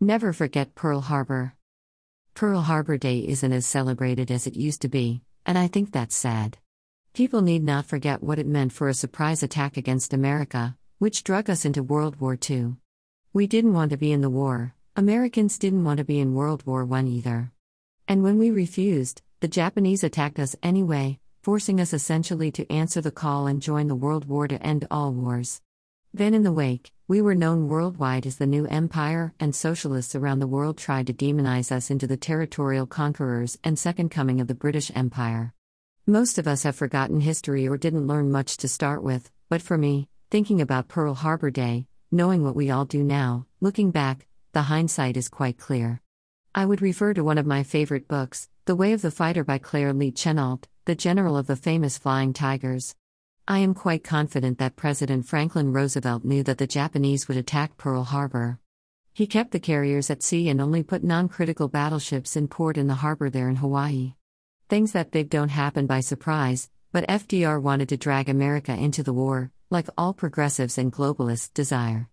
Never forget Pearl Harbor. Pearl Harbor Day isn't as celebrated as it used to be, and I think that's sad. People need not forget what it meant for a surprise attack against America, which drug us into World War II. We didn't want to be in the war, Americans didn't want to be in World War I either. And when we refused, the Japanese attacked us anyway, forcing us essentially to answer the call and join the World War to end all wars. Then, in the wake, we were known worldwide as the new empire, and socialists around the world tried to demonize us into the territorial conquerors and second coming of the British Empire. Most of us have forgotten history or didn't learn much to start with, but for me, thinking about Pearl Harbor Day, knowing what we all do now, looking back, the hindsight is quite clear. I would refer to one of my favorite books, The Way of the Fighter by Claire Lee Chennault, the general of the famous Flying Tigers. I am quite confident that President Franklin Roosevelt knew that the Japanese would attack Pearl Harbor. He kept the carriers at sea and only put non critical battleships in port in the harbor there in Hawaii. Things that big don't happen by surprise, but FDR wanted to drag America into the war, like all progressives and globalists desire.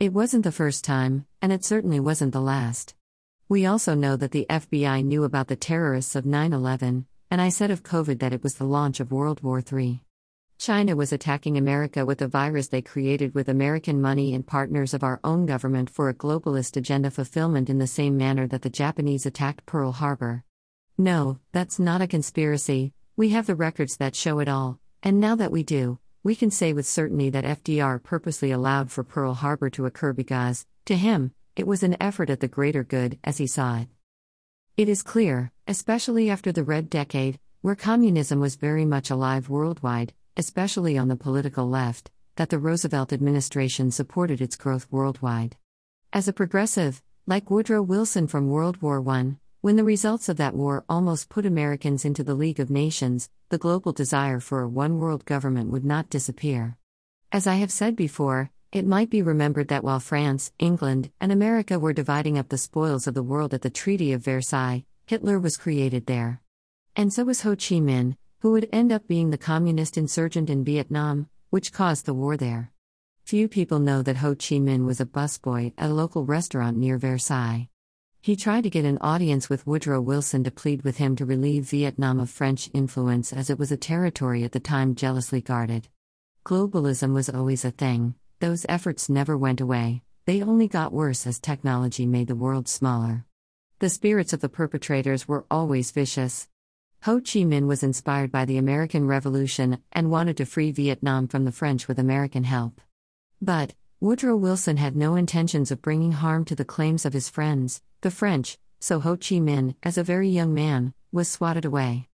It wasn't the first time, and it certainly wasn't the last. We also know that the FBI knew about the terrorists of 9 11, and I said of COVID that it was the launch of World War III. China was attacking America with a virus they created with American money and partners of our own government for a globalist agenda fulfillment in the same manner that the Japanese attacked Pearl Harbor. No, that's not a conspiracy, we have the records that show it all, and now that we do, we can say with certainty that FDR purposely allowed for Pearl Harbor to occur because, to him, it was an effort at the greater good as he saw it. It is clear, especially after the Red Decade, where communism was very much alive worldwide, especially on the political left, that the Roosevelt administration supported its growth worldwide. As a progressive, like Woodrow Wilson from World War I, when the results of that war almost put Americans into the League of Nations, the global desire for a one world government would not disappear. As I have said before, it might be remembered that while France, England, and America were dividing up the spoils of the world at the Treaty of Versailles, Hitler was created there. And so was Ho Chi Minh, who would end up being the communist insurgent in Vietnam, which caused the war there. Few people know that Ho Chi Minh was a busboy at a local restaurant near Versailles. He tried to get an audience with Woodrow Wilson to plead with him to relieve Vietnam of French influence as it was a territory at the time jealously guarded. Globalism was always a thing, those efforts never went away, they only got worse as technology made the world smaller. The spirits of the perpetrators were always vicious. Ho Chi Minh was inspired by the American Revolution and wanted to free Vietnam from the French with American help. But, Woodrow Wilson had no intentions of bringing harm to the claims of his friends, the French, so Ho Chi Minh, as a very young man, was swatted away.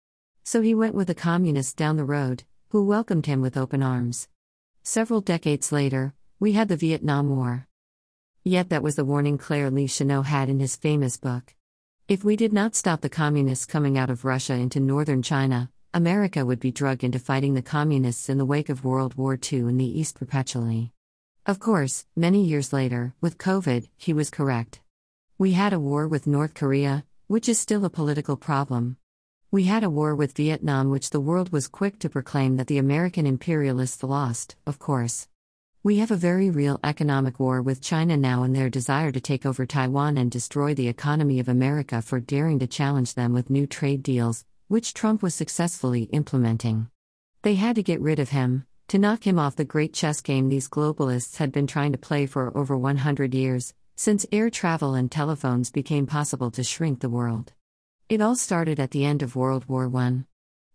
So he went with the communists down the road, who welcomed him with open arms. Several decades later, we had the Vietnam War. Yet that was the warning Claire Lee Chennault had in his famous book. If we did not stop the communists coming out of Russia into northern China, America would be drugged into fighting the communists in the wake of World War II in the East perpetually. Of course, many years later, with COVID, he was correct. We had a war with North Korea, which is still a political problem. We had a war with Vietnam, which the world was quick to proclaim that the American imperialists lost, of course. We have a very real economic war with China now and their desire to take over Taiwan and destroy the economy of America for daring to challenge them with new trade deals, which Trump was successfully implementing. They had to get rid of him, to knock him off the great chess game these globalists had been trying to play for over 100 years, since air travel and telephones became possible to shrink the world. It all started at the end of World War I.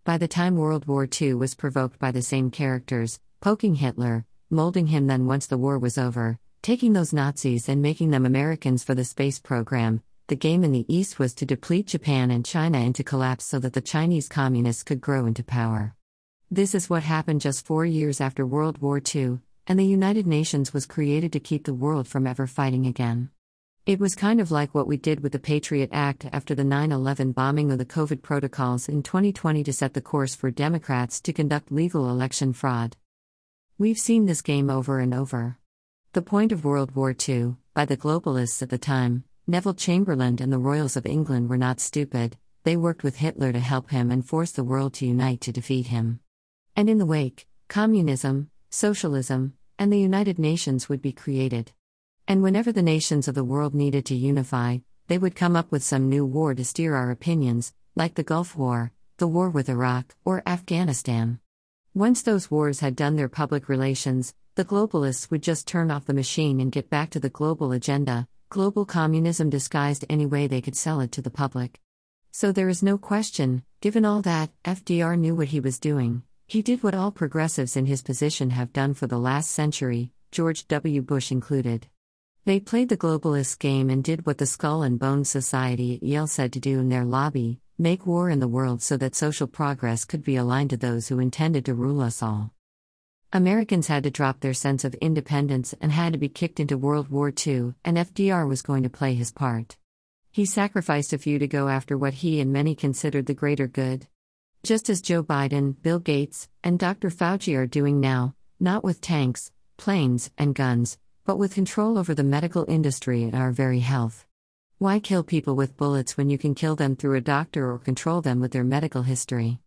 By the time World War II was provoked by the same characters, poking Hitler, molding him then once the war was over, taking those Nazis and making them Americans for the space program. The game in the East was to deplete Japan and China into collapse so that the Chinese communists could grow into power. This is what happened just four years after World War II, and the United Nations was created to keep the world from ever fighting again. It was kind of like what we did with the Patriot Act after the 9 11 bombing or the COVID protocols in 2020 to set the course for Democrats to conduct legal election fraud. We've seen this game over and over. The point of World War II, by the globalists at the time, Neville Chamberlain and the royals of England were not stupid, they worked with Hitler to help him and force the world to unite to defeat him. And in the wake, communism, socialism, and the United Nations would be created. And whenever the nations of the world needed to unify, they would come up with some new war to steer our opinions, like the Gulf War, the war with Iraq, or Afghanistan. Once those wars had done their public relations, the globalists would just turn off the machine and get back to the global agenda, global communism disguised any way they could sell it to the public. So there is no question, given all that, FDR knew what he was doing. He did what all progressives in his position have done for the last century, George W. Bush included. They played the globalist game and did what the Skull and Bones Society at Yale said to do in their lobby make war in the world so that social progress could be aligned to those who intended to rule us all. Americans had to drop their sense of independence and had to be kicked into World War II, and FDR was going to play his part. He sacrificed a few to go after what he and many considered the greater good. Just as Joe Biden, Bill Gates, and Dr. Fauci are doing now, not with tanks, planes, and guns, but with control over the medical industry and our very health. Why kill people with bullets when you can kill them through a doctor or control them with their medical history?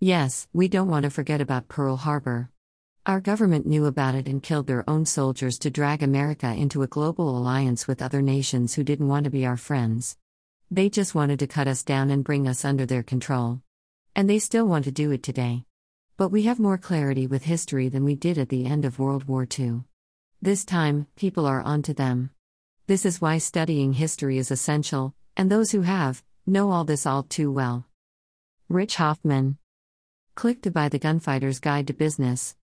Yes, we don't want to forget about Pearl Harbor. Our government knew about it and killed their own soldiers to drag America into a global alliance with other nations who didn't want to be our friends. They just wanted to cut us down and bring us under their control. And they still want to do it today. But we have more clarity with history than we did at the end of World War II. This time, people are onto them. This is why studying history is essential, and those who have, know all this all too well. Rich Hoffman. Click to buy the Gunfighter's Guide to Business.